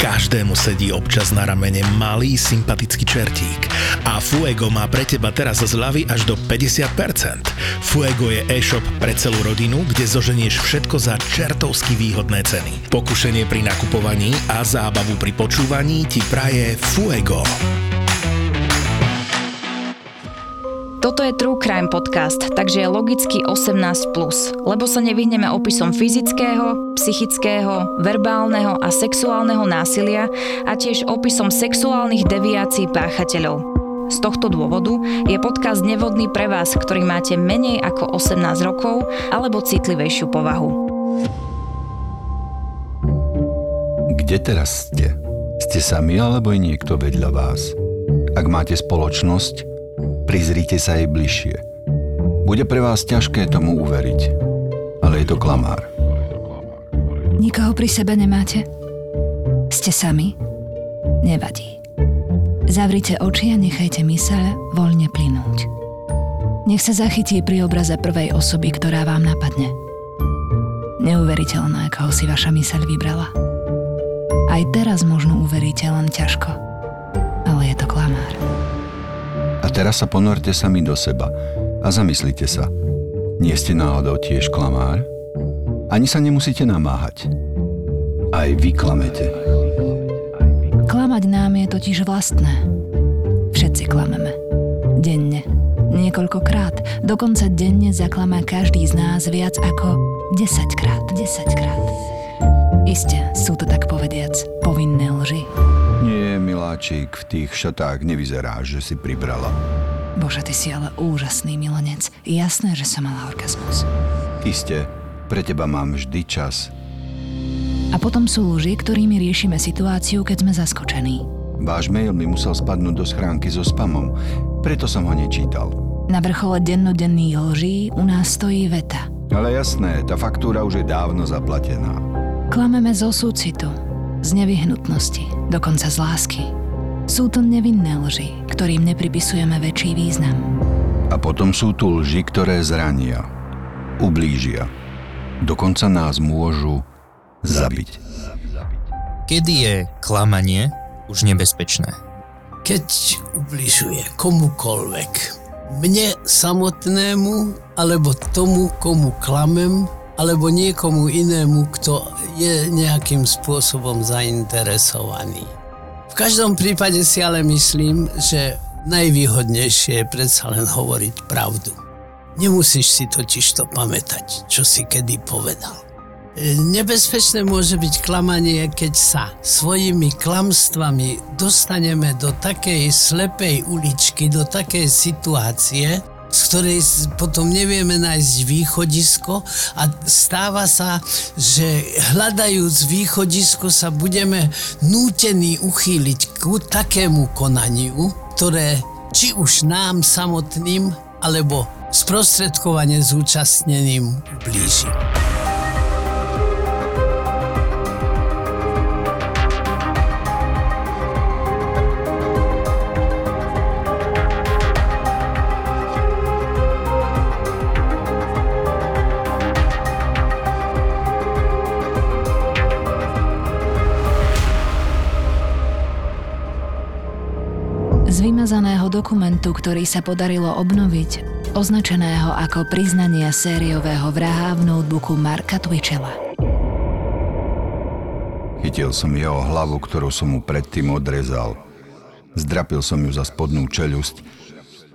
Každému sedí občas na ramene malý sympatický čertík. A Fuego má pre teba teraz zľavy až do 50%. Fuego je e-shop pre celú rodinu, kde zoženieš všetko za čertovsky výhodné ceny. Pokušenie pri nakupovaní a zábavu pri počúvaní ti praje Fuego. Toto je True Crime podcast, takže je logicky 18+, lebo sa nevyhneme opisom fyzického, psychického, verbálneho a sexuálneho násilia a tiež opisom sexuálnych deviácií páchateľov. Z tohto dôvodu je podcast nevhodný pre vás, ktorý máte menej ako 18 rokov alebo citlivejšiu povahu. Kde teraz ste? Ste sami alebo je niekto vedľa vás? Ak máte spoločnosť, prizrite sa jej bližšie. Bude pre vás ťažké tomu uveriť, ale je to klamár. Nikoho pri sebe nemáte? Ste sami? Nevadí. Zavrite oči a nechajte myseľ voľne plynúť. Nech sa zachytí pri obraze prvej osoby, ktorá vám napadne. Neuveriteľné, koho si vaša myseľ vybrala. Aj teraz možno uveríte len ťažko, teraz sa ponorte sami do seba a zamyslite sa. Nie ste náhodou tiež klamár? Ani sa nemusíte namáhať. Aj vy klamete. Klamať nám je totiž vlastné. Všetci klameme. Denne. Niekoľkokrát. Dokonca denne zaklamá každý z nás viac ako 10 krát. 10 krát. Isté, sú to tak povediac povinné lži. Nie, miláčik, v tých šatách nevyzeráš, že si pribrala. Bože, ty si ale úžasný milenec. Jasné, že som mala orgazmus. Iste, pre teba mám vždy čas. A potom sú lži, ktorými riešime situáciu, keď sme zaskočení. Váš mail mi musel spadnúť do schránky so spamom, preto som ho nečítal. Na vrchole dennodenných lží u nás stojí veta. Ale jasné, tá faktúra už je dávno zaplatená. Klameme zo súcitu, z nevyhnutnosti, dokonca z lásky. Sú to nevinné lži, ktorým nepripisujeme väčší význam. A potom sú tu lži, ktoré zrania, ublížia. Dokonca nás môžu zabiť. Kedy je klamanie už nebezpečné? Keď ubližuje komukolvek, mne samotnému, alebo tomu, komu klamem, alebo niekomu inému, kto je nejakým spôsobom zainteresovaný. V každom prípade si ale myslím, že najvýhodnejšie je predsa len hovoriť pravdu. Nemusíš si totiž to pamätať, čo si kedy povedal. Nebezpečné môže byť klamanie, keď sa svojimi klamstvami dostaneme do takej slepej uličky, do takej situácie, z ktorej potom nevieme nájsť východisko a stáva sa, že hľadajúc východisko sa budeme nútení uchýliť k takému konaniu, ktoré či už nám samotným alebo sprostredkovane zúčastneným ublíži. Dokumentu, ktorý sa podarilo obnoviť, označeného ako priznanie sériového vraha v notebooku Marka Twitchella. Chytil som jeho hlavu, ktorú som mu predtým odrezal. Zdrapil som ju za spodnú čeľusť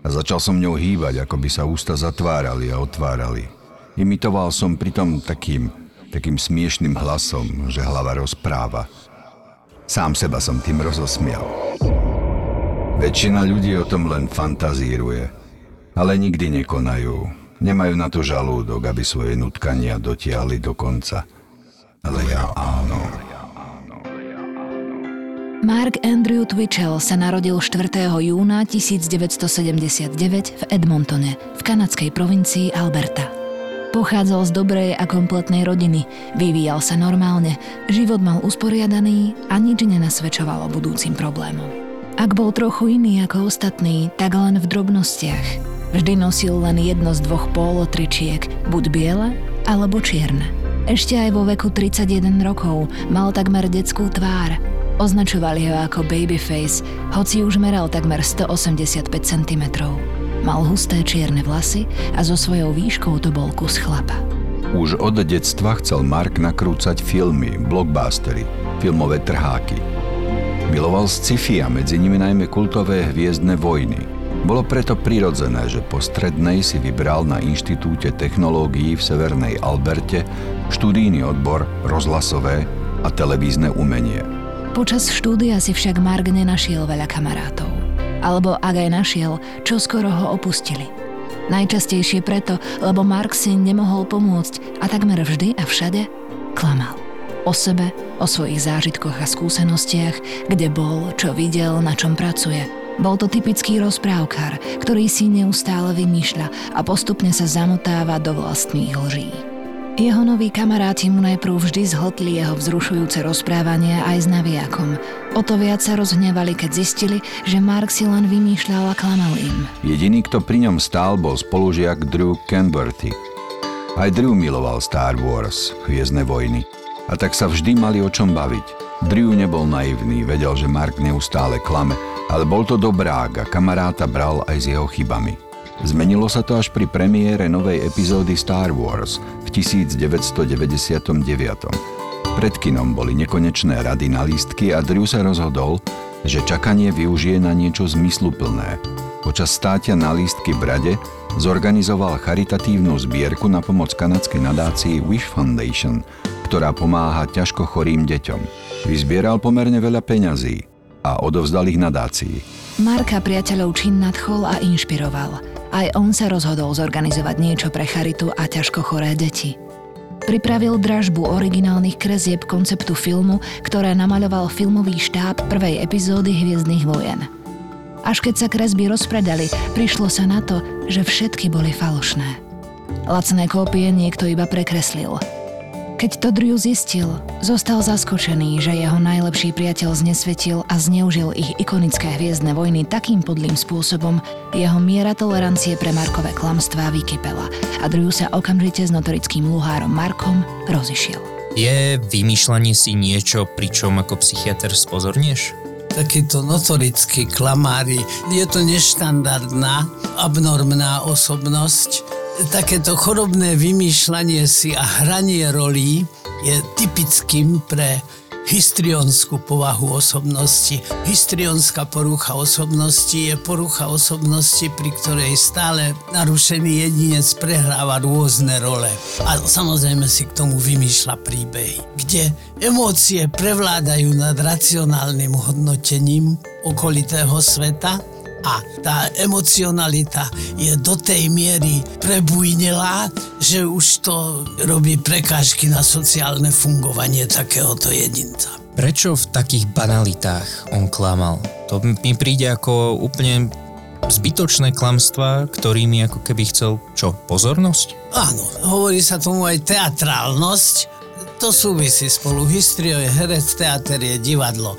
a začal som ňou hýbať, ako by sa ústa zatvárali a otvárali. Imitoval som pritom takým, takým smiešným hlasom, že hlava rozpráva. Sám seba som tým rozosmial. Väčšina ľudí o tom len fantazíruje, ale nikdy nekonajú. Nemajú na to žalúdok, aby svoje nutkania dotiahli do konca. Ale ja áno. Mark Andrew Twitchell sa narodil 4. júna 1979 v Edmontone, v kanadskej provincii Alberta. Pochádzal z dobrej a kompletnej rodiny, vyvíjal sa normálne, život mal usporiadaný a nič nenasvedčovalo budúcim problémom. Ak bol trochu iný ako ostatní, tak len v drobnostiach. Vždy nosil len jedno z dvoch polotričiek, buď biele alebo čierne. Ešte aj vo veku 31 rokov mal takmer detskú tvár. Označovali ho ako babyface, hoci už meral takmer 185 cm. Mal husté čierne vlasy a so svojou výškou to bol kus chlapa. Už od detstva chcel Mark nakrúcať filmy, blockbustery, filmové trháky. Miloval sci-fi a medzi nimi najmä kultové hviezdne vojny. Bolo preto prirodzené, že po strednej si vybral na Inštitúte technológií v Severnej Alberte študijný odbor rozhlasové a televízne umenie. Počas štúdia si však Mark nenašiel veľa kamarátov. Alebo ak aj našiel, čo skoro ho opustili. Najčastejšie preto, lebo Mark si nemohol pomôcť a takmer vždy a všade klamal. O sebe, o svojich zážitkoch a skúsenostiach, kde bol, čo videl, na čom pracuje. Bol to typický rozprávkar, ktorý si neustále vymýšľa a postupne sa zamotáva do vlastných lží. Jeho noví kamaráti mu najprv vždy zhltli jeho vzrušujúce rozprávanie aj s naviakom. O to viac sa rozhnevali, keď zistili, že Mark si len vymýšľal a klamal im. Jediný, kto pri ňom stál, bol spolužiak Drew Canberty. Aj Drew miloval Star Wars, Hviezdne vojny. A tak sa vždy mali o čom baviť. Drew nebol naivný, vedel, že Mark neustále klame, ale bol to dobrák a kamaráta bral aj s jeho chybami. Zmenilo sa to až pri premiére novej epizódy Star Wars v 1999. Pred kinom boli nekonečné rady na lístky a Drew sa rozhodol, že čakanie využije na niečo zmysluplné. Počas státia na lístky v Brade zorganizoval charitatívnu zbierku na pomoc kanadskej nadácii Wish Foundation, ktorá pomáha ťažko chorým deťom. Vyzbieral pomerne veľa peňazí a odovzdal ich nadácii. Marka priateľov čin nadchol a inšpiroval – aj on sa rozhodol zorganizovať niečo pre charitu a ťažko choré deti. Pripravil dražbu originálnych kresieb konceptu filmu, ktoré namaľoval filmový štáb prvej epizódy Hviezdnych vojen. Až keď sa kresby rozpredali, prišlo sa na to, že všetky boli falošné. Lacné kópie niekto iba prekreslil – keď to Drew zistil, zostal zaskočený, že jeho najlepší priateľ znesvetil a zneužil ich ikonické hviezdne vojny takým podlým spôsobom, jeho miera tolerancie pre Markové klamstvá vykypela a Drew sa okamžite s notorickým luhárom Markom rozišiel. Je vymýšľanie si niečo, pričom ako psychiatr spozornieš? Takíto notorickí klamári. Je to neštandardná, abnormná osobnosť, takéto chorobné vymýšľanie si a hranie rolí je typickým pre histrionskú povahu osobnosti. Histrionská porucha osobnosti je porucha osobnosti, pri ktorej stále narušený jedinec prehráva rôzne role. A samozrejme si k tomu vymýšľa príbehy, kde emócie prevládajú nad racionálnym hodnotením okolitého sveta a tá emocionalita je do tej miery prebujnelá, že už to robí prekážky na sociálne fungovanie takéhoto jedinca. Prečo v takých banalitách on klamal? To mi príde ako úplne zbytočné klamstvá, ktorými ako keby chcel čo, pozornosť? Áno, hovorí sa tomu aj teatrálnosť, to súvisí spolu. Hystrio je herec, teater je divadlo.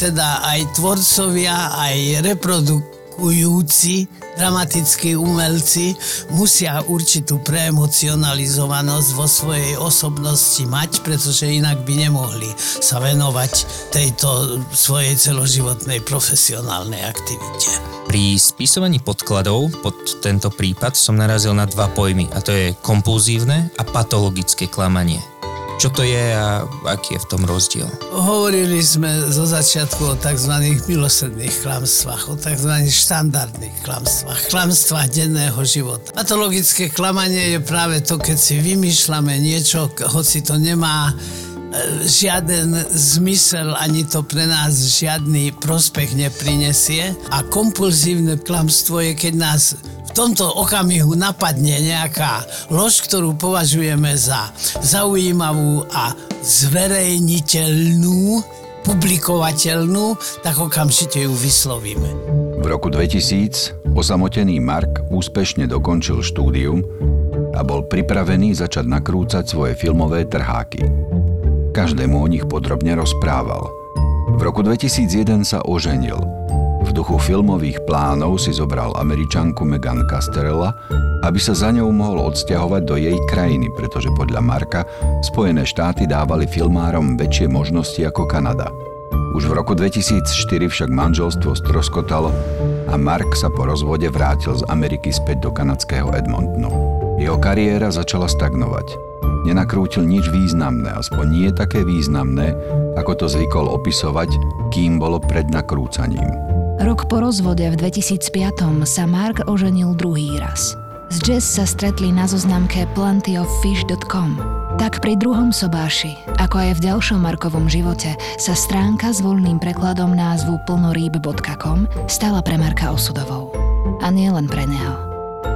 Teda aj tvorcovia, aj reproduk kujúci dramatickí umelci musia určitú preemocionalizovanosť vo svojej osobnosti mať, pretože inak by nemohli sa venovať tejto svojej celoživotnej profesionálnej aktivite. Pri spisovaní podkladov pod tento prípad som narazil na dva pojmy a to je kompulzívne a patologické klamanie. Čo to je a aký je v tom rozdiel? Hovorili sme zo začiatku o tzv. milosrdných klamstvách, o tzv. štandardných klamstvách, klamstvách denného života. Patologické klamanie je práve to, keď si vymýšľame niečo, hoci to nemá žiaden zmysel, ani to pre nás žiadny prospech neprinesie. A kompulzívne klamstvo je, keď nás v tomto okamihu napadne nejaká lož, ktorú považujeme za zaujímavú a zverejniteľnú, publikovateľnú, tak okamžite ju vyslovíme. V roku 2000 osamotený Mark úspešne dokončil štúdium a bol pripravený začať nakrúcať svoje filmové trháky. Každému o nich podrobne rozprával. V roku 2001 sa oženil – v duchu filmových plánov si zobral američanku Megan Casterella, aby sa za ňou mohol odsťahovať do jej krajiny, pretože podľa Marka Spojené štáty dávali filmárom väčšie možnosti ako Kanada. Už v roku 2004 však manželstvo stroskotalo a Mark sa po rozvode vrátil z Ameriky späť do kanadského Edmontonu. Jeho kariéra začala stagnovať. Nenakrútil nič významné, aspoň nie také významné, ako to zvykol opisovať, kým bolo pred nakrúcaním. Rok po rozvode v 2005 sa Mark oženil druhý raz. Z Jazz sa stretli na zoznamke plentyoffish.com. Tak pri druhom sobáši, ako aj v ďalšom Markovom živote, sa stránka s voľným prekladom názvu plnorýb.com stala pre Marka osudovou. A nie len pre neho.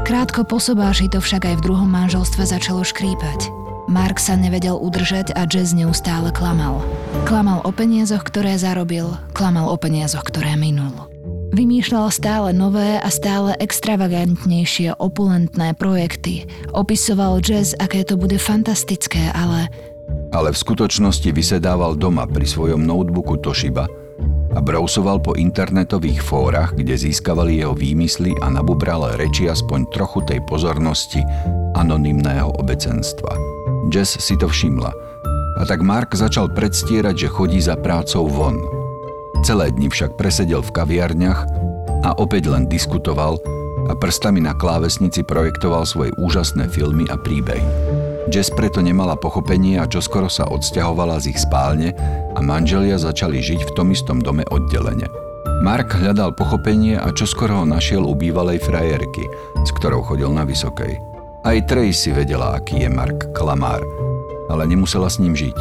Krátko po sobáši to však aj v druhom manželstve začalo škrípať. Mark sa nevedel udržať a Jazz neustále klamal. Klamal o peniazoch, ktoré zarobil, klamal o peniazoch, ktoré minul. Vymýšľal stále nové a stále extravagantnejšie opulentné projekty. Opisoval jazz, aké to bude fantastické, ale... Ale v skutočnosti vysedával doma pri svojom notebooku Toshiba a brousoval po internetových fórach, kde získavali jeho výmysly a nabubral reči aspoň trochu tej pozornosti anonymného obecenstva. Jess si to všimla. A tak Mark začal predstierať, že chodí za prácou von – Celé dni však presedel v kaviarniach a opäť len diskutoval a prstami na klávesnici projektoval svoje úžasné filmy a príbehy. Jess preto nemala pochopenie a čoskoro sa odsťahovala z ich spálne a manželia začali žiť v tom istom dome oddelene. Mark hľadal pochopenie a čoskoro ho našiel u bývalej frajerky, s ktorou chodil na Vysokej. Aj Tracy vedela, aký je Mark klamár, ale nemusela s ním žiť.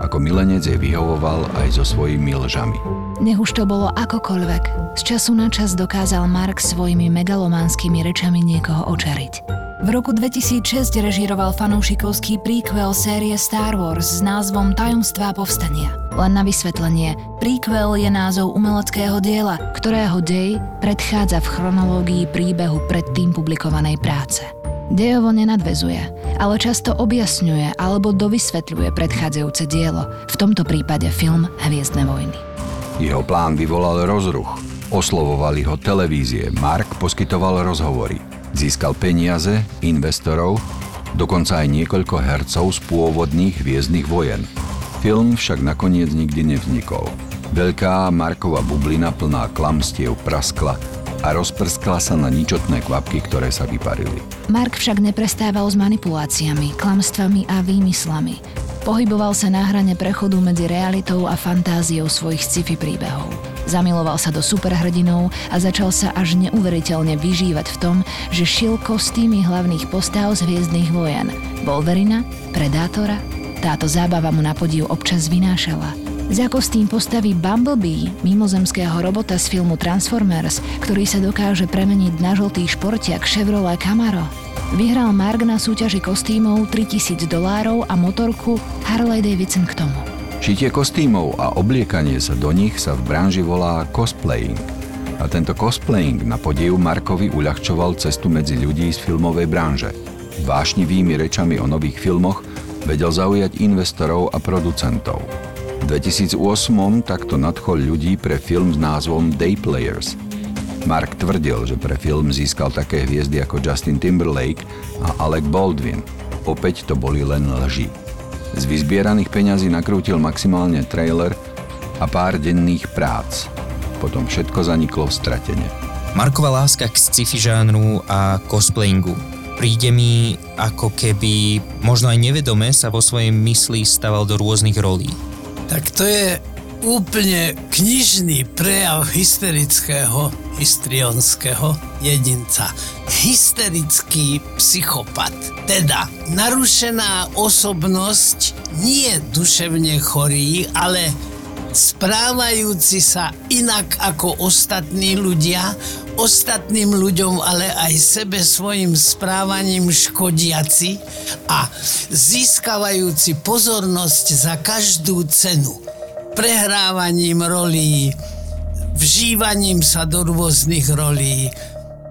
Ako milenec jej vyhovoval aj so svojimi lžami. Nech už to bolo akokoľvek, z času na čas dokázal Mark svojimi megalománskymi rečami niekoho očariť. V roku 2006 režíroval fanúšikovský prequel série Star Wars s názvom Tajomstvá povstania. Len na vysvetlenie, prequel je názov umeleckého diela, ktorého dej predchádza v chronológii príbehu predtým publikovanej práce. Dejovo nenadvezuje, ale často objasňuje alebo dovysvetľuje predchádzajúce dielo, v tomto prípade film Hviezdne vojny. Jeho plán vyvolal rozruch. Oslovovali ho televízie, Mark poskytoval rozhovory. Získal peniaze, investorov, dokonca aj niekoľko hercov z pôvodných hviezdnych vojen. Film však nakoniec nikdy nevznikol. Veľká Markova bublina plná klamstiev praskla a rozprskla sa na ničotné kvapky, ktoré sa vyparili. Mark však neprestával s manipuláciami, klamstvami a výmyslami. Pohyboval sa na hrane prechodu medzi realitou a fantáziou svojich sci-fi príbehov. Zamiloval sa do superhrdinov a začal sa až neuveriteľne vyžívať v tom, že šil kostýmy hlavných postáv z hviezdnych vojen. Wolverina, Predátora, táto zábava mu na podiv občas vynášala. Za kostým postaví Bumblebee, mimozemského robota z filmu Transformers, ktorý sa dokáže premeniť na žltý športiak Chevrolet Camaro. Vyhral Mark na súťaži kostýmov 3000 dolárov a motorku Harley Davidson k tomu. Šitie kostýmov a obliekanie sa do nich sa v branži volá cosplaying. A tento cosplaying na podiv Markovi uľahčoval cestu medzi ľudí z filmovej branže. Vášnivými rečami o nových filmoch vedel zaujať investorov a producentov. V 2008 takto nadchol ľudí pre film s názvom Day Players – Mark tvrdil, že pre film získal také hviezdy ako Justin Timberlake a Alec Baldwin. Opäť to boli len lži. Z vyzbieraných peňazí nakrútil maximálne trailer a pár denných prác. Potom všetko zaniklo v stratene. Markova láska k sci-fi žánru a cosplayingu príde mi ako keby možno aj nevedome sa vo svojej mysli staval do rôznych rolí. Tak to je úplne knižný prejav hysterického, histrionského jedinca. Hysterický psychopat. Teda narušená osobnosť nie duševne chorý, ale správajúci sa inak ako ostatní ľudia, ostatným ľuďom, ale aj sebe svojim správaním škodiaci a získavajúci pozornosť za každú cenu prehrávaním rolí, vžívaním sa do rôznych rolí,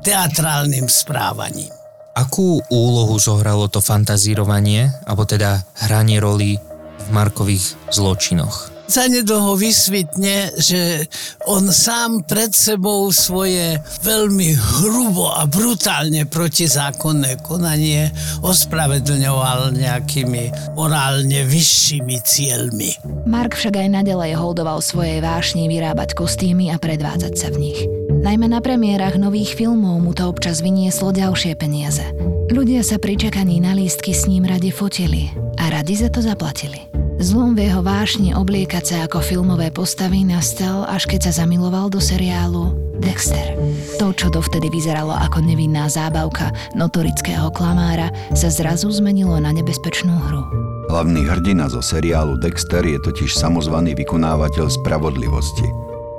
teatrálnym správaním. Akú úlohu zohralo to fantazírovanie, alebo teda hranie roli v Markových zločinoch? Zanedlho vysvitne, že on sám pred sebou svoje veľmi hrubo a brutálne protizákonné konanie ospravedlňoval nejakými morálne vyššími cieľmi. Mark však aj nadalej holdoval svojej vášni vyrábať kostýmy a predvádzať sa v nich. Najmä na premiérach nových filmov mu to občas vynieslo ďalšie peniaze. Ľudia sa pri čakaní na lístky s ním radi fotili a radi za to zaplatili. Zlom v jeho vášni obliekať sa ako filmové postavy nastal, až keď sa zamiloval do seriálu Dexter. To, čo dovtedy vyzeralo ako nevinná zábavka notorického klamára, sa zrazu zmenilo na nebezpečnú hru. Hlavný hrdina zo seriálu Dexter je totiž samozvaný vykonávateľ spravodlivosti.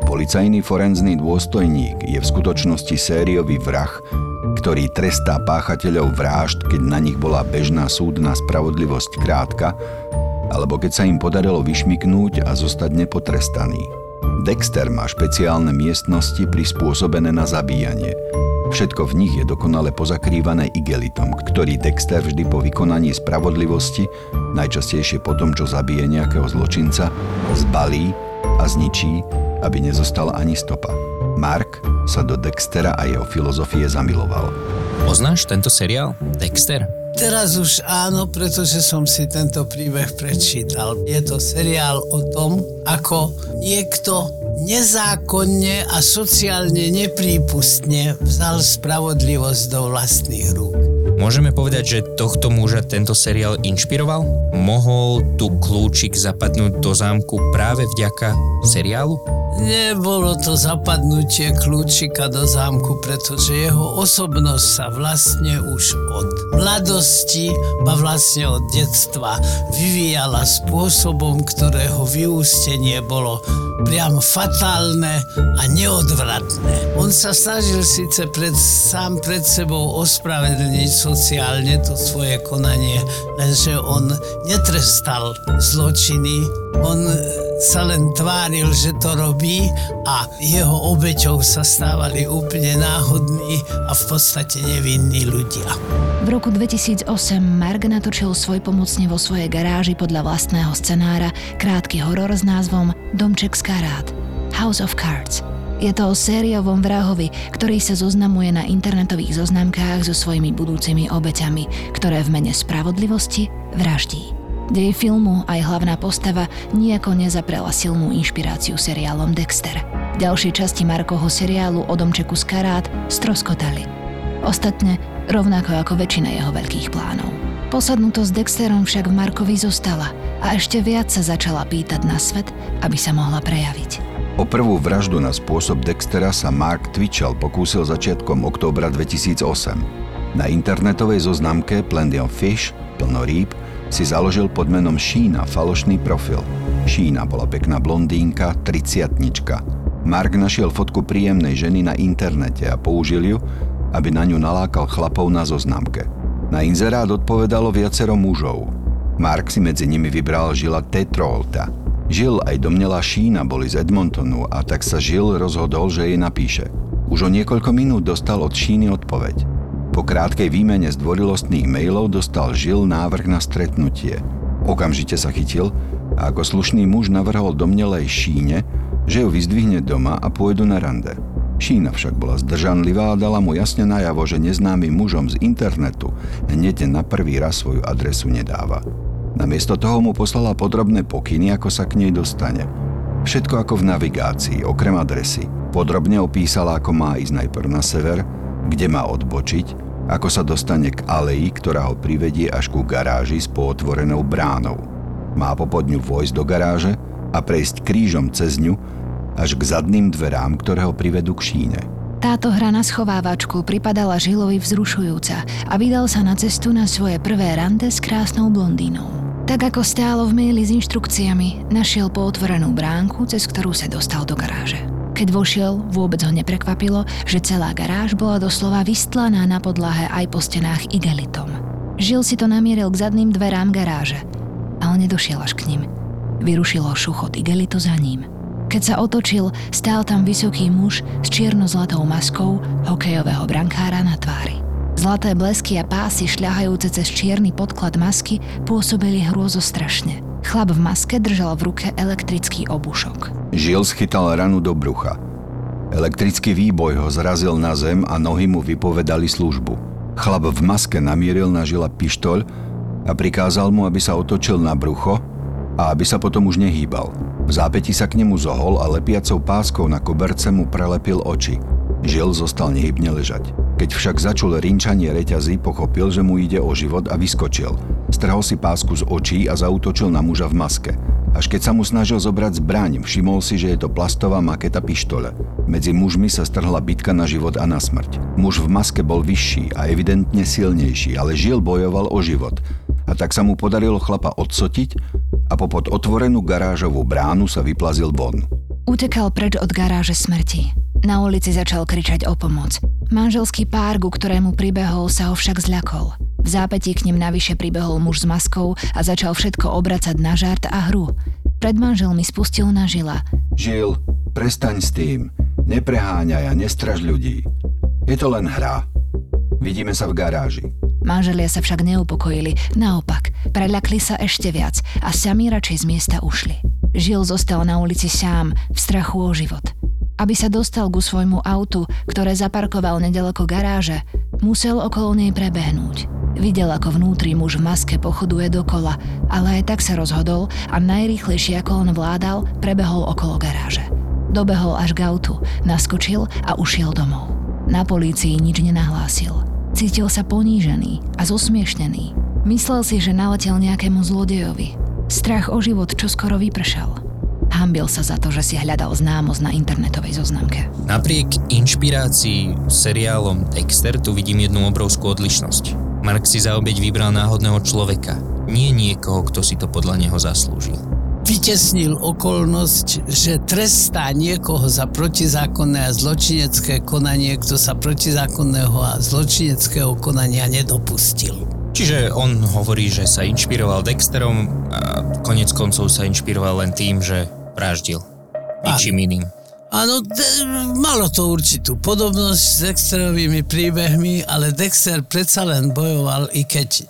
Policajný forenzný dôstojník je v skutočnosti sériový vrah, ktorý trestá páchateľov vražd, keď na nich bola bežná súdna spravodlivosť krátka alebo keď sa im podarilo vyšmiknúť a zostať nepotrestaný. Dexter má špeciálne miestnosti prispôsobené na zabíjanie. Všetko v nich je dokonale pozakrývané igelitom, ktorý Dexter vždy po vykonaní spravodlivosti, najčastejšie po tom, čo zabije nejakého zločinca, zbalí a zničí, aby nezostala ani stopa. Mark sa do Dextera a jeho filozofie zamiloval. Poznáš tento seriál? Dexter? Teraz už áno, pretože som si tento príbeh prečítal. Je to seriál o tom, ako niekto nezákonne a sociálne neprípustne vzal spravodlivosť do vlastných rúk. Môžeme povedať, že tohto muža tento seriál inšpiroval? Mohol tu kľúčik zapadnúť do zámku práve vďaka seriálu? Nebolo to zapadnutie kľúčika do zámku, pretože jeho osobnosť sa vlastne už od mladosti, ba vlastne od detstva vyvíjala spôsobom, ktorého vyústenie bolo priam fatálne a neodvratné. On sa snažil síce pred, sám pred sebou ospravedlniť sociálne to svoje konanie, lenže on netrestal zločiny, on sa len tváril, že to robí a jeho obeťou sa stávali úplne náhodní a v podstate nevinní ľudia. V roku 2008 Mark natočil svoj pomocne vo svojej garáži podľa vlastného scenára krátky horor s názvom Domček z karát House of Cards. Je to o sériovom vrahovi, ktorý sa zoznamuje na internetových zoznamkách so svojimi budúcimi obeťami, ktoré v mene spravodlivosti vraždí. Dej filmu aj hlavná postava nejako nezaprela silnú inšpiráciu seriálom Dexter. Ďalšie časti Markoho seriálu o domčeku z karát stroskotali. Ostatne rovnako ako väčšina jeho veľkých plánov. Posadnutosť Dexterom však v Markovi zostala a ešte viac sa začala pýtať na svet, aby sa mohla prejaviť. O prvú vraždu na spôsob Dextera sa Mark Twitchell pokúsil začiatkom októbra 2008. Na internetovej zoznamke Plenty of Fish, plno rýb, si založil pod menom Šína falošný profil. Šína bola pekná blondínka, triciatnička. Mark našiel fotku príjemnej ženy na internete a použil ju, aby na ňu nalákal chlapov na zoznamke. Na inzerát odpovedalo viacero mužov. Mark si medzi nimi vybral Žila Tetrolta. Žil aj domnela Šína boli z Edmontonu a tak sa Žil rozhodol, že jej napíše. Už o niekoľko minút dostal od Šíny odpoveď. Po krátkej výmene zdvorilostných mailov dostal Žil návrh na stretnutie. Okamžite sa chytil a ako slušný muž navrhol domnelej Šíne, že ju vyzdvihne doma a pôjdu na rande. Šína však bola zdržanlivá a dala mu jasne najavo, že neznámym mužom z internetu hneď na prvý raz svoju adresu nedáva. Namiesto toho mu poslala podrobné pokyny, ako sa k nej dostane. Všetko ako v navigácii, okrem adresy. Podrobne opísala, ako má ísť najprv na sever, kde má odbočiť ako sa dostane k aleji, ktorá ho privedie až ku garáži s pootvorenou bránou. Má popodňu vojsť do garáže a prejsť krížom cez ňu až k zadným dverám, ktoré ho privedú k šíne. Táto hra na schovávačku pripadala Žilovi vzrušujúca a vydal sa na cestu na svoje prvé rande s krásnou blondínou. Tak ako stálo v maili s inštrukciami, našiel pootvorenú bránku, cez ktorú sa dostal do garáže. Keď vošiel, vôbec ho neprekvapilo, že celá garáž bola doslova vystlaná na podlahe aj po stenách igelitom. Žil si to namieril k zadným dverám garáže, ale nedošiel až k ním. Vyrušilo šuchot igelitu za ním. Keď sa otočil, stál tam vysoký muž s čierno-zlatou maskou hokejového brankára na tvári. Zlaté blesky a pásy šľahajúce cez čierny podklad masky pôsobili hrôzostrašne. Chlap v maske držal v ruke elektrický obušok. Žil schytal ranu do brucha. Elektrický výboj ho zrazil na zem a nohy mu vypovedali službu. Chlap v maske namieril na žila pištoľ a prikázal mu, aby sa otočil na brucho a aby sa potom už nehýbal. V zápäti sa k nemu zohol a lepiacou páskou na koberce mu prelepil oči. Žil zostal nehybne ležať. Keď však začul rinčanie reťazí, pochopil, že mu ide o život a vyskočil. Strhol si pásku z očí a zautočil na muža v maske. Až keď sa mu snažil zobrať zbraň, všimol si, že je to plastová maketa pištole. Medzi mužmi sa strhla bitka na život a na smrť. Muž v maske bol vyšší a evidentne silnejší, ale žil bojoval o život. A tak sa mu podarilo chlapa odsotiť a popod otvorenú garážovú bránu sa vyplazil von. Utekal preč od garáže smrti. Na ulici začal kričať o pomoc. Manželský pár, ku ktorému pribehol, sa ho však zľakol. V zápätí k ním navyše pribehol muž s maskou a začal všetko obracať na žart a hru. Pred manželmi spustil na žila. Žil, prestaň s tým. Nepreháňaj a nestraž ľudí. Je to len hra. Vidíme sa v garáži. Manželia sa však neupokojili, naopak, preľakli sa ešte viac a sami radšej z miesta ušli. Žil zostal na ulici sám, v strachu o život. Aby sa dostal ku svojmu autu, ktoré zaparkoval nedaleko garáže, musel okolo nej prebehnúť. Videl, ako vnútri muž v maske pochoduje dokola, ale aj tak sa rozhodol a najrýchlejšie ako on vládal, prebehol okolo garáže. Dobehol až k autu, naskočil a ušiel domov. Na polícii nič nenahlásil. Cítil sa ponížený a zosmiešnený. Myslel si, že naletel nejakému zlodejovi. Strach o život čoskoro vypršal. Hambil sa za to, že si hľadal známosť na internetovej zoznamke. Napriek inšpirácii seriálom Dexter tu vidím jednu obrovskú odlišnosť. Mark si za obeď vybral náhodného človeka, nie niekoho, kto si to podľa neho zaslúžil. Vytesnil okolnosť, že trestá niekoho za protizákonné a zločinecké konanie, kto sa protizákonného a zločineckého konania nedopustil. Čiže on hovorí, že sa inšpiroval Dexterom a konec koncov sa inšpiroval len tým, že vraždil. Ničím iným. Áno, de- malo to určitú podobnosť s Dexterovými príbehmi, ale Dexter predsa len bojoval, i keď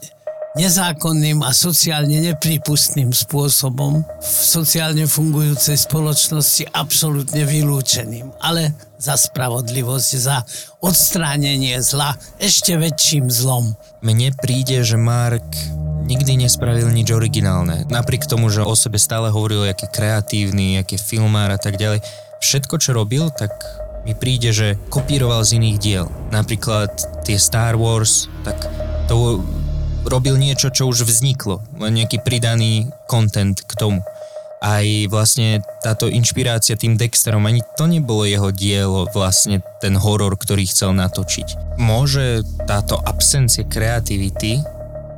nezákonným a sociálne neprípustným spôsobom v sociálne fungujúcej spoločnosti absolútne vylúčeným. Ale za spravodlivosť, za odstránenie zla ešte väčším zlom. Mne príde, že Mark nikdy nespravil nič originálne. Napriek tomu, že o sebe stále hovoril, aký kreatívny, aký filmár a tak ďalej všetko, čo robil, tak mi príde, že kopíroval z iných diel. Napríklad tie Star Wars, tak to robil niečo, čo už vzniklo, len nejaký pridaný content k tomu. Aj vlastne táto inšpirácia tým Dexterom, ani to nebolo jeho dielo, vlastne ten horor, ktorý chcel natočiť. Môže táto absencia kreativity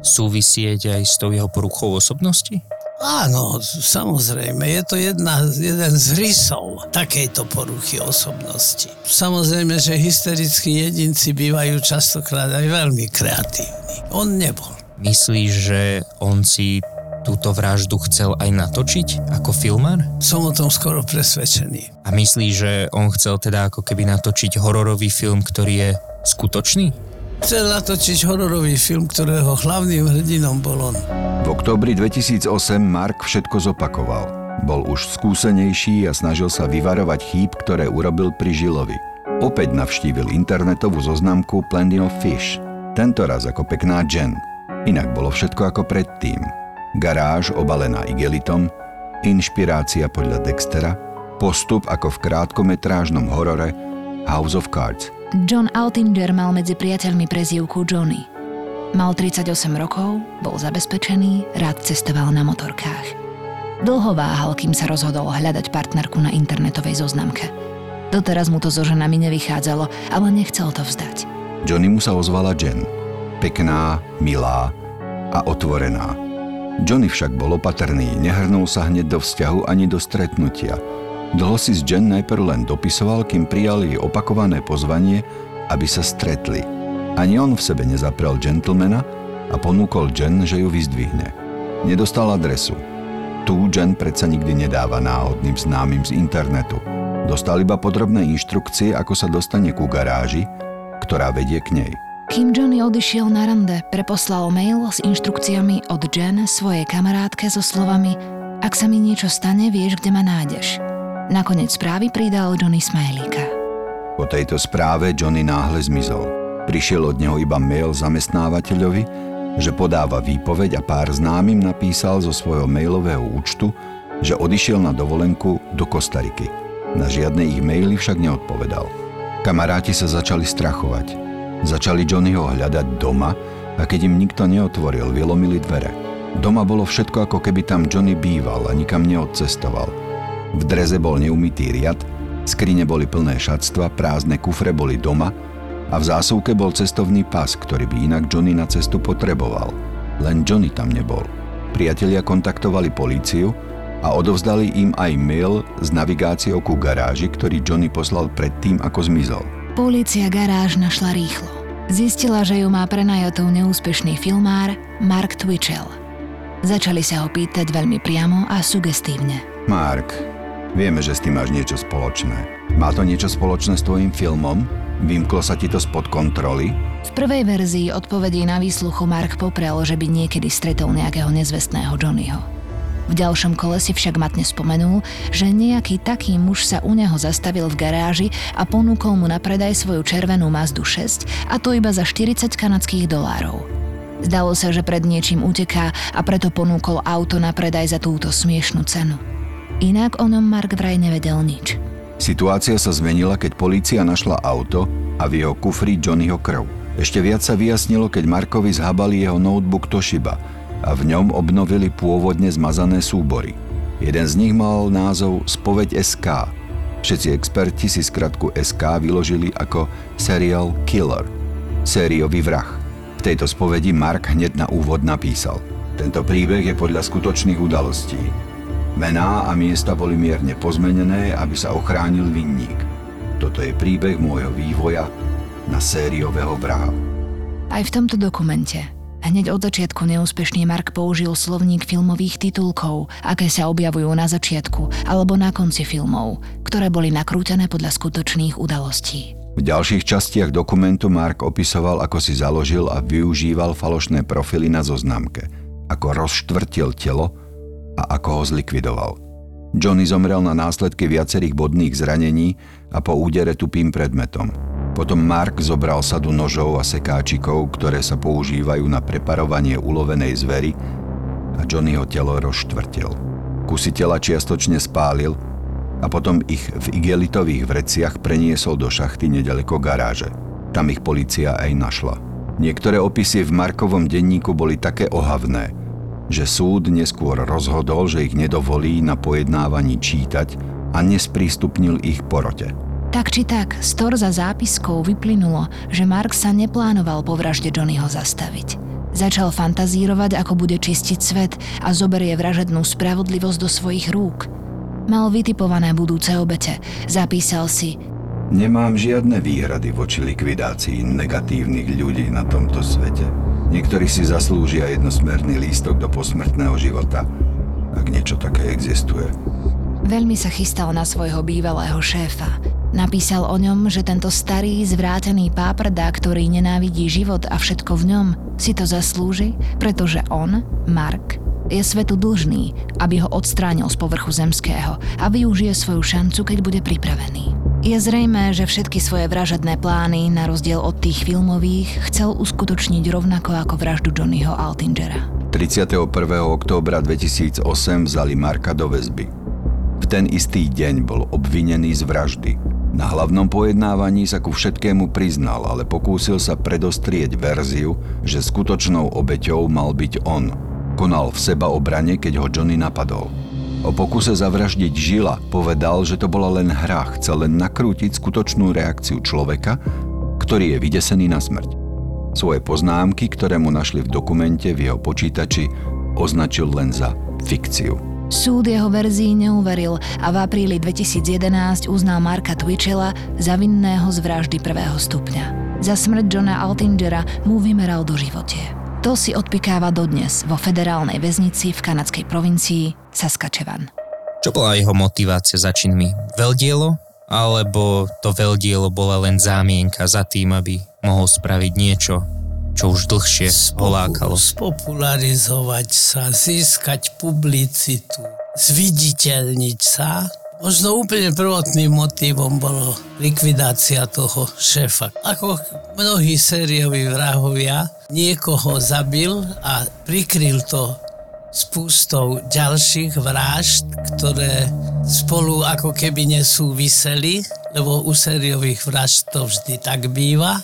súvisieť aj s tou jeho poruchou osobnosti? Áno, samozrejme, je to jedna, jeden z rysov takejto poruchy osobnosti. Samozrejme, že hysterickí jedinci bývajú častokrát aj veľmi kreatívni. On nebol. Myslíš, že on si túto vraždu chcel aj natočiť ako filmár? Som o tom skoro presvedčený. A myslíš, že on chcel teda ako keby natočiť hororový film, ktorý je skutočný? Chcel natočiť hororový film, ktorého hlavným hrdinom bol on. V oktobri 2008 Mark všetko zopakoval. Bol už skúsenejší a snažil sa vyvarovať chýb, ktoré urobil pri Žilovi. Opäť navštívil internetovú zoznamku Plenty of Fish. Tento raz ako pekná Jen. Inak bolo všetko ako predtým. Garáž obalená igelitom, inšpirácia podľa Dextera, postup ako v krátkometrážnom horore House of Cards – John Altinger mal medzi priateľmi prezývku Johnny. Mal 38 rokov, bol zabezpečený, rád cestoval na motorkách. Dlho váhal, kým sa rozhodol hľadať partnerku na internetovej zoznamke. Doteraz mu to so ženami nevychádzalo, ale nechcel to vzdať. Johnny mu sa ozvala Jen. Pekná, milá a otvorená. Johnny však bol opatrný, nehrnul sa hneď do vzťahu ani do stretnutia – Dlho si s Jen najprv len dopisoval, kým prijal jej opakované pozvanie, aby sa stretli. Ani on v sebe nezaprel gentlemana a ponúkol Jen, že ju vyzdvihne. Nedostal adresu. Tu Jen predsa nikdy nedáva náhodným známym z internetu. Dostal iba podrobné inštrukcie, ako sa dostane ku garáži, ktorá vedie k nej. Kým Johnny odišiel na rande, preposlal mail s inštrukciami od Jen svojej kamarátke so slovami Ak sa mi niečo stane, vieš, kde ma nájdeš. Nakoniec správy pridal Johnny Smajlíka. Po tejto správe Johnny náhle zmizol. Prišiel od neho iba mail zamestnávateľovi, že podáva výpoveď a pár známym napísal zo svojho mailového účtu, že odišiel na dovolenku do Kostariky. Na žiadne ich maily však neodpovedal. Kamaráti sa začali strachovať. Začali Johnnyho hľadať doma a keď im nikto neotvoril, vylomili dvere. Doma bolo všetko ako keby tam Johnny býval a nikam neodcestoval. V dreze bol neumytý riad, skrine boli plné šatstva, prázdne kufre boli doma a v zásuvke bol cestovný pas, ktorý by inak Johnny na cestu potreboval. Len Johnny tam nebol. Priatelia kontaktovali políciu a odovzdali im aj mail s navigáciou ku garáži, ktorý Johnny poslal predtým, ako zmizol. Polícia garáž našla rýchlo. Zistila, že ju má prenajatú neúspešný filmár Mark Twitchell. Začali sa ho pýtať veľmi priamo a sugestívne. Mark, vieme, že s tým máš niečo spoločné. Má to niečo spoločné s tvojim filmom? Vymklo sa ti to spod kontroly? V prvej verzii odpovedí na výsluchu Mark poprel, že by niekedy stretol nejakého nezvestného Johnnyho. V ďalšom kole si však matne spomenul, že nejaký taký muž sa u neho zastavil v garáži a ponúkol mu na predaj svoju červenú Mazdu 6 a to iba za 40 kanadských dolárov. Zdalo sa, že pred niečím uteká a preto ponúkol auto na predaj za túto smiešnú cenu. Inak o ňom Mark vraj nevedel nič. Situácia sa zmenila, keď polícia našla auto a v jeho kufri Johnnyho krv. Ešte viac sa vyjasnilo, keď Markovi zhabali jeho notebook Toshiba – a v ňom obnovili pôvodne zmazané súbory. Jeden z nich mal názov Spoveď SK. Všetci experti si skratku SK vyložili ako Serial Killer, sériový vrah. V tejto spovedi Mark hneď na úvod napísal Tento príbeh je podľa skutočných udalostí. Mená a miesta boli mierne pozmenené, aby sa ochránil vinník. Toto je príbeh môjho vývoja na sériového vraha. Aj v tomto dokumente Hneď od začiatku neúspešný Mark použil slovník filmových titulkov, aké sa objavujú na začiatku alebo na konci filmov, ktoré boli nakrútené podľa skutočných udalostí. V ďalších častiach dokumentu Mark opisoval, ako si založil a využíval falošné profily na zoznamke, ako rozštvrtil telo a ako ho zlikvidoval. Johnny zomrel na následky viacerých bodných zranení a po údere tupým predmetom. Potom Mark zobral sadu nožov a sekáčikov, ktoré sa používajú na preparovanie ulovenej zvery a Johnnyho telo rozštvrtil. Kusy tela čiastočne spálil a potom ich v igelitových vreciach preniesol do šachty nedaleko garáže. Tam ich policia aj našla. Niektoré opisy v Markovom denníku boli také ohavné, že súd neskôr rozhodol, že ich nedovolí na pojednávaní čítať a nesprístupnil ich porote. Tak či tak, z torza zápiskov vyplynulo, že Mark sa neplánoval po vražde Johnnyho zastaviť. Začal fantazírovať, ako bude čistiť svet a zoberie vražednú spravodlivosť do svojich rúk. Mal vytipované budúce obete. Zapísal si Nemám žiadne výhrady voči likvidácii negatívnych ľudí na tomto svete. Niektorí si zaslúžia jednosmerný lístok do posmrtného života, ak niečo také existuje. Veľmi sa chystal na svojho bývalého šéfa, Napísal o ňom, že tento starý, zvrátený páprda, ktorý nenávidí život a všetko v ňom, si to zaslúži, pretože on, Mark, je svetu dlžný, aby ho odstránil z povrchu zemského a využije svoju šancu, keď bude pripravený. Je zrejmé, že všetky svoje vražedné plány, na rozdiel od tých filmových, chcel uskutočniť rovnako ako vraždu Johnnyho Altingera. 31. októbra 2008 vzali Marka do väzby. V ten istý deň bol obvinený z vraždy. Na hlavnom pojednávaní sa ku všetkému priznal, ale pokúsil sa predostrieť verziu, že skutočnou obeťou mal byť on. Konal v seba obrane, keď ho Johnny napadol. O pokuse zavraždiť Žila povedal, že to bola len hra, chcel len nakrútiť skutočnú reakciu človeka, ktorý je vydesený na smrť. Svoje poznámky, ktoré mu našli v dokumente v jeho počítači, označil len za fikciu. Súd jeho verzii neuveril a v apríli 2011 uznal Marka Twitchella za vinného z vraždy prvého stupňa. Za smrť Johna Altingera mu vymeral do živote. To si odpikáva dodnes vo federálnej väznici v kanadskej provincii Saskatchewan. Čo bola jeho motivácia za činmi? Veľdielo alebo to veľdielo bola len zámienka za tým, aby mohol spraviť niečo, čo už dlhšie ho lákalo. Spopularizovať sa, získať publicitu, zviditeľniť sa. Možno úplne prvotným motivom bolo likvidácia toho šéfa. Ako mnohí sérioví vrahovia, niekoho zabil a prikryl to spústou ďalších vražd, ktoré spolu ako keby nesúviseli, lebo u sériových vražd to vždy tak býva.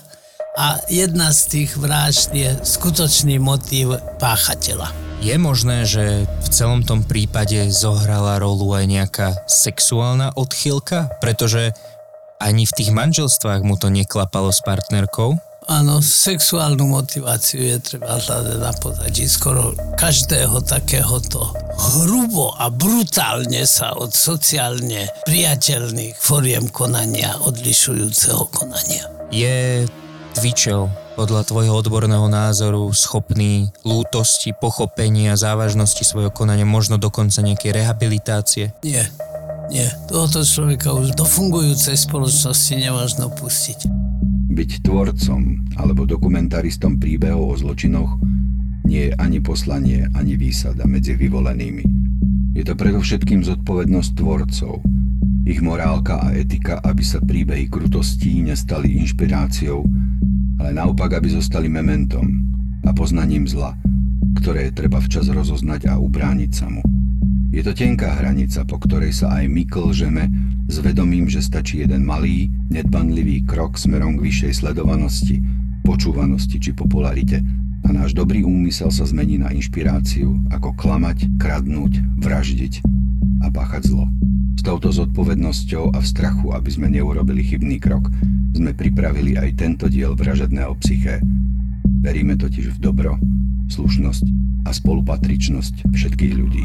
A jedna z tých vražd je skutočný motív páchateľa. Je možné, že v celom tom prípade zohrala rolu aj nejaká sexuálna odchýlka? Pretože ani v tých manželstvách mu to neklapalo s partnerkou? Áno, sexuálnu motiváciu je treba hľadať na pozadí skoro každého takéhoto hrubo a brutálne sa od sociálne priateľných foriem konania odlišujúceho konania. Je Twitchell podľa tvojho odborného názoru schopný lútosti, pochopenia, závažnosti svojho konania, možno dokonca nejakej rehabilitácie? Nie, nie. Tohoto človeka už do fungujúcej spoločnosti nemožno pustiť. Byť tvorcom alebo dokumentaristom príbehov o zločinoch nie je ani poslanie, ani výsada medzi vyvolenými. Je to predovšetkým zodpovednosť tvorcov, ich morálka a etika, aby sa príbehy krutostí nestali inšpiráciou ale naopak, aby zostali mementom a poznaním zla, ktoré je treba včas rozoznať a ubrániť sa mu. Je to tenká hranica, po ktorej sa aj my klžeme s vedomím, že stačí jeden malý, nedbanlivý krok smerom k vyššej sledovanosti, počúvanosti či popularite a náš dobrý úmysel sa zmení na inšpiráciu, ako klamať, kradnúť, vraždiť a páchať zlo. S touto zodpovednosťou a v strachu, aby sme neurobili chybný krok, sme pripravili aj tento diel vražedného psyché. Veríme totiž v dobro, slušnosť a spolupatričnosť všetkých ľudí.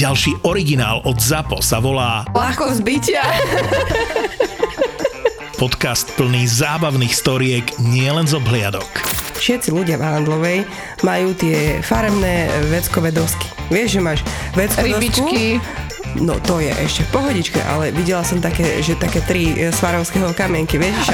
Ďalší originál od ZAPO sa volá Ľahko zbytia. Podcast plný zábavných storiek nielen z obhliadok. Všetci ľudia v Handlovej majú tie farebné veckové dosky. Vieš, že máš veckové Rybičky. No to je ešte v pohodičke, ale videla som také, že také tri svarovského kamienky, vieš?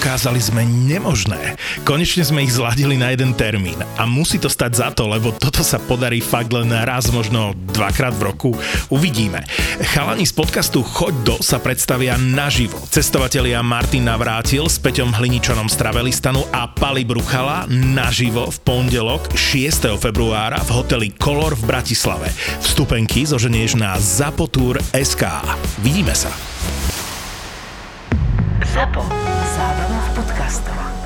Dokázali sme nemožné. Konečne sme ich zladili na jeden termín. A musí to stať za to, lebo toto sa podarí fakt len raz, možno dvakrát v roku. Uvidíme. Chalani z podcastu Choď do sa predstavia naživo. Cestovatelia Martin Navrátil s Peťom Hliničanom z Travelistanu a Pali Bruchala naživo v pondelok 6. februára v hoteli Color v Bratislave. Vstupenky zoženieš na zapotur.sk. Vidíme sa. ZAPO. 19